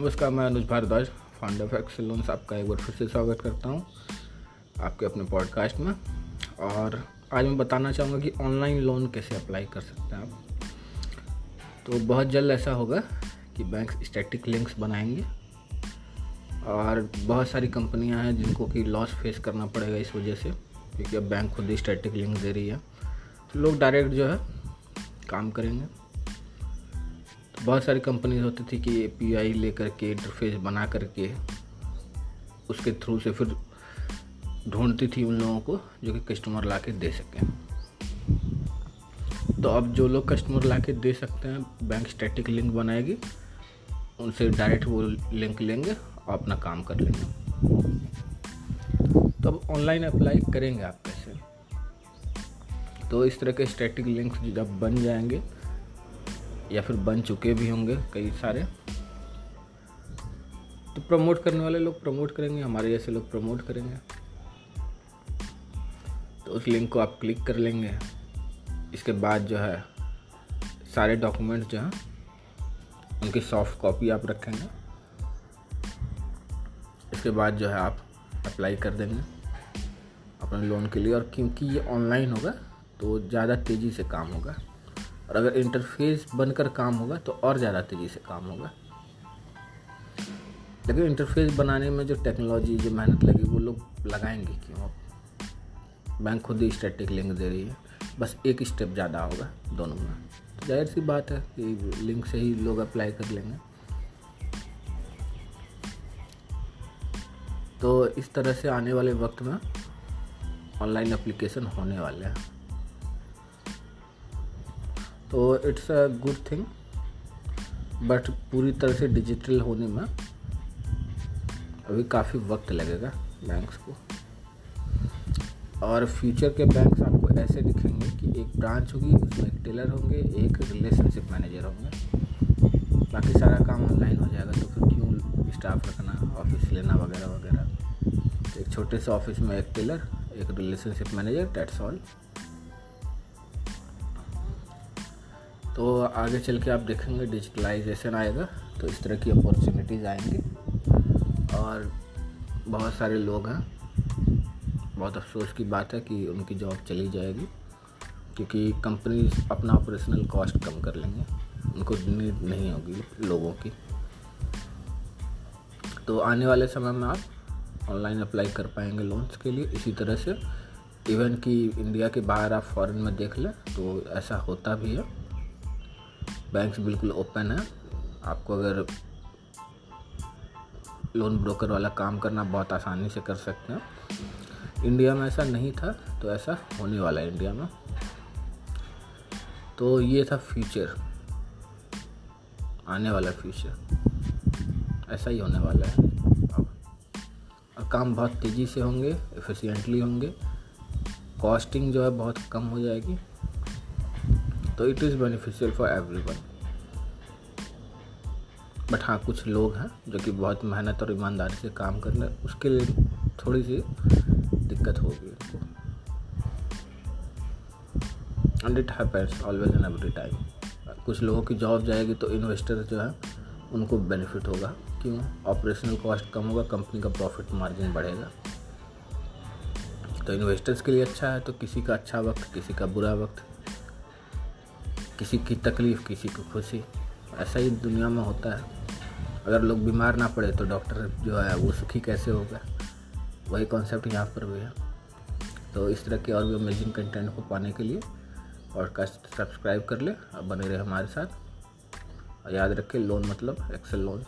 नमस्कार, मैं Anuj Bhardwaj founder of Excel Loans आपका एक बार फिर से स्वागत करता हूँ आपके अपने पॉडकास्ट में। और आज मैं बताना चाहूँगा कि ऑनलाइन लोन कैसे अप्लाई कर सकते हैं आप। तो बहुत जल्द ऐसा होगा कि बैंक स्टैटिक लिंक्स बनाएँगे। और बहुत सारी कंपनियाँ हैं जिनको कि लॉस फेस करना पड़ेगा इस वजह से, क्योंकि अब बैंक खुद ही स्टैटिक लिंक दे रही है। तो लोग डायरेक्ट जो है काम करेंगे। बहुत सारी कंपनीज़ होती थी कि ए पी आई लेकर के इंटरफेस बना करके उसके थ्रू से फिर ढूंढती थी उन लोगों को जो कि कस्टमर ला के दे सकें। तो अब जो लोग कस्टमर ला के दे सकते हैं बैंक स्टैटिक लिंक बनाएगी, उनसे डायरेक्ट वो लिंक लेंगे, और अपना काम कर लेंगे। तो अब ऑनलाइन अप्लाई करेंगे आप कैसे तो इस तरह के स्टैटिक लिंक्स जब बन जाएँगे या फिर बन चुके भी होंगे कई सारे। तो प्रमोट करने वाले लोग प्रमोट करेंगे, हमारे जैसे लोग प्रमोट करेंगे। तो उस लिंक को आप क्लिक कर लेंगे। इसके बाद जो है, सारे डॉक्यूमेंट्स जो हैं, उनकी सॉफ्ट कॉपी आप रखेंगे। इसके बाद जो है, आप अप्लाई कर देंगे अपने लोन के लिए। और क्योंकि ये ऑनलाइन होगा तो ज़्यादा तेज़ी से काम होगा। और अगर इंटरफेस बनकर काम होगा तो और ज़्यादा तेज़ी से काम होगा। लेकिन इंटरफेस बनाने में जो टेक्नोलॉजी जो मेहनत लगी, वो लोग लगाएँगे क्यों? बैंक खुद ही स्टैटिक लिंक दे रही है। बस एक स्टेप ज़्यादा होगा दोनों में। तो ज़ाहिर सी बात है कि लिंक से ही लोग अप्लाई कर लेंगे। तो इस तरह से आने वाले वक्त में ऑनलाइन एप्लीकेशन होने वाले हैं। तो it's a good thing but पूरी तरह से डिजिटल होने में अभी काफ़ी वक्त लगेगा बैंक्स को। और फ्यूचर के बैंक्स आपको ऐसे दिखेंगे कि एक ब्रांच होगी, उसमें एक टेलर होंगे, एक रिलेशनशिप मैनेजर होंगे। बाकी सारा काम ऑनलाइन हो जाएगा तो फिर क्यों स्टाफ रखना ऑफ़िस लेना वगैरह वगैरह। तो एक छोटे से ऑफ़िस में एक टेलर एक रिलेशनशिप मैनेजर डेट्स ऑल तो आगे चल के आप देखेंगे डिजिटलाइजेशन आएगा तो इस तरह की अपॉर्चुनिटीज़ आएँगी। और बहुत सारे लोग हैं, बहुत अफसोस की बात है कि उनकी जॉब चली जाएगी, क्योंकि कंपनी अपना ऑपरेशनल कॉस्ट कम कर लेंगे। उनको नीड नहीं होगी लोगों की। तो आने वाले समय में आप ऑनलाइन अप्लाई कर पाएँगे लोन्स के लिए। इसी तरह से इवन कि इंडिया के बाहर आप फॉरेन में देख लें तो ऐसा होता भी है। बैंक्स बिल्कुल ओपन है। आपको अगर लोन ब्रोकर वाला काम करना बहुत आसानी से कर सकते हैं। इंडिया में ऐसा नहीं था तो ऐसा होने वाला है इंडिया में। तो ये था फ्यूचर आने वाला फ्यूचर ऐसा ही होने वाला है। अब और काम बहुत तेज़ी से होंगे एफिशिएंटली होंगे। कॉस्टिंग जो है बहुत कम हो जाएगी। तो it is beneficial for everyone but हाँ कुछ लोग हैं जो कि बहुत मेहनत और ईमानदारी से काम कर रहे हैं, उसके लिए थोड़ी सी दिक्कत होगी and it happens always and every time कुछ लोगों की जॉब जाएगी तो इन्वेस्टर जो है, उनको बेनिफिट होगा। क्यों? ऑपरेशनल कॉस्ट कम होगा कंपनी का प्रॉफिट मार्जिन बढ़ेगा। तो इन्वेस्टर्स के लिए अच्छा है तो किसी का अच्छा वक्त, किसी का बुरा वक्त किसी की तकलीफ़, किसी की खुशी, ऐसा ही दुनिया में होता है। अगर लोग बीमार ना पड़े तो डॉक्टर जो है वो सुखी कैसे होगा? वही कॉन्सेप्ट यहाँ पर भी है। तो इस तरह के और भी अमेजिंग कंटेंट को पाने के लिए पॉडकास्ट सब्सक्राइब कर ले और बने रहे हमारे साथ। और याद रखें लोन मतलब एक्सेल लोन्स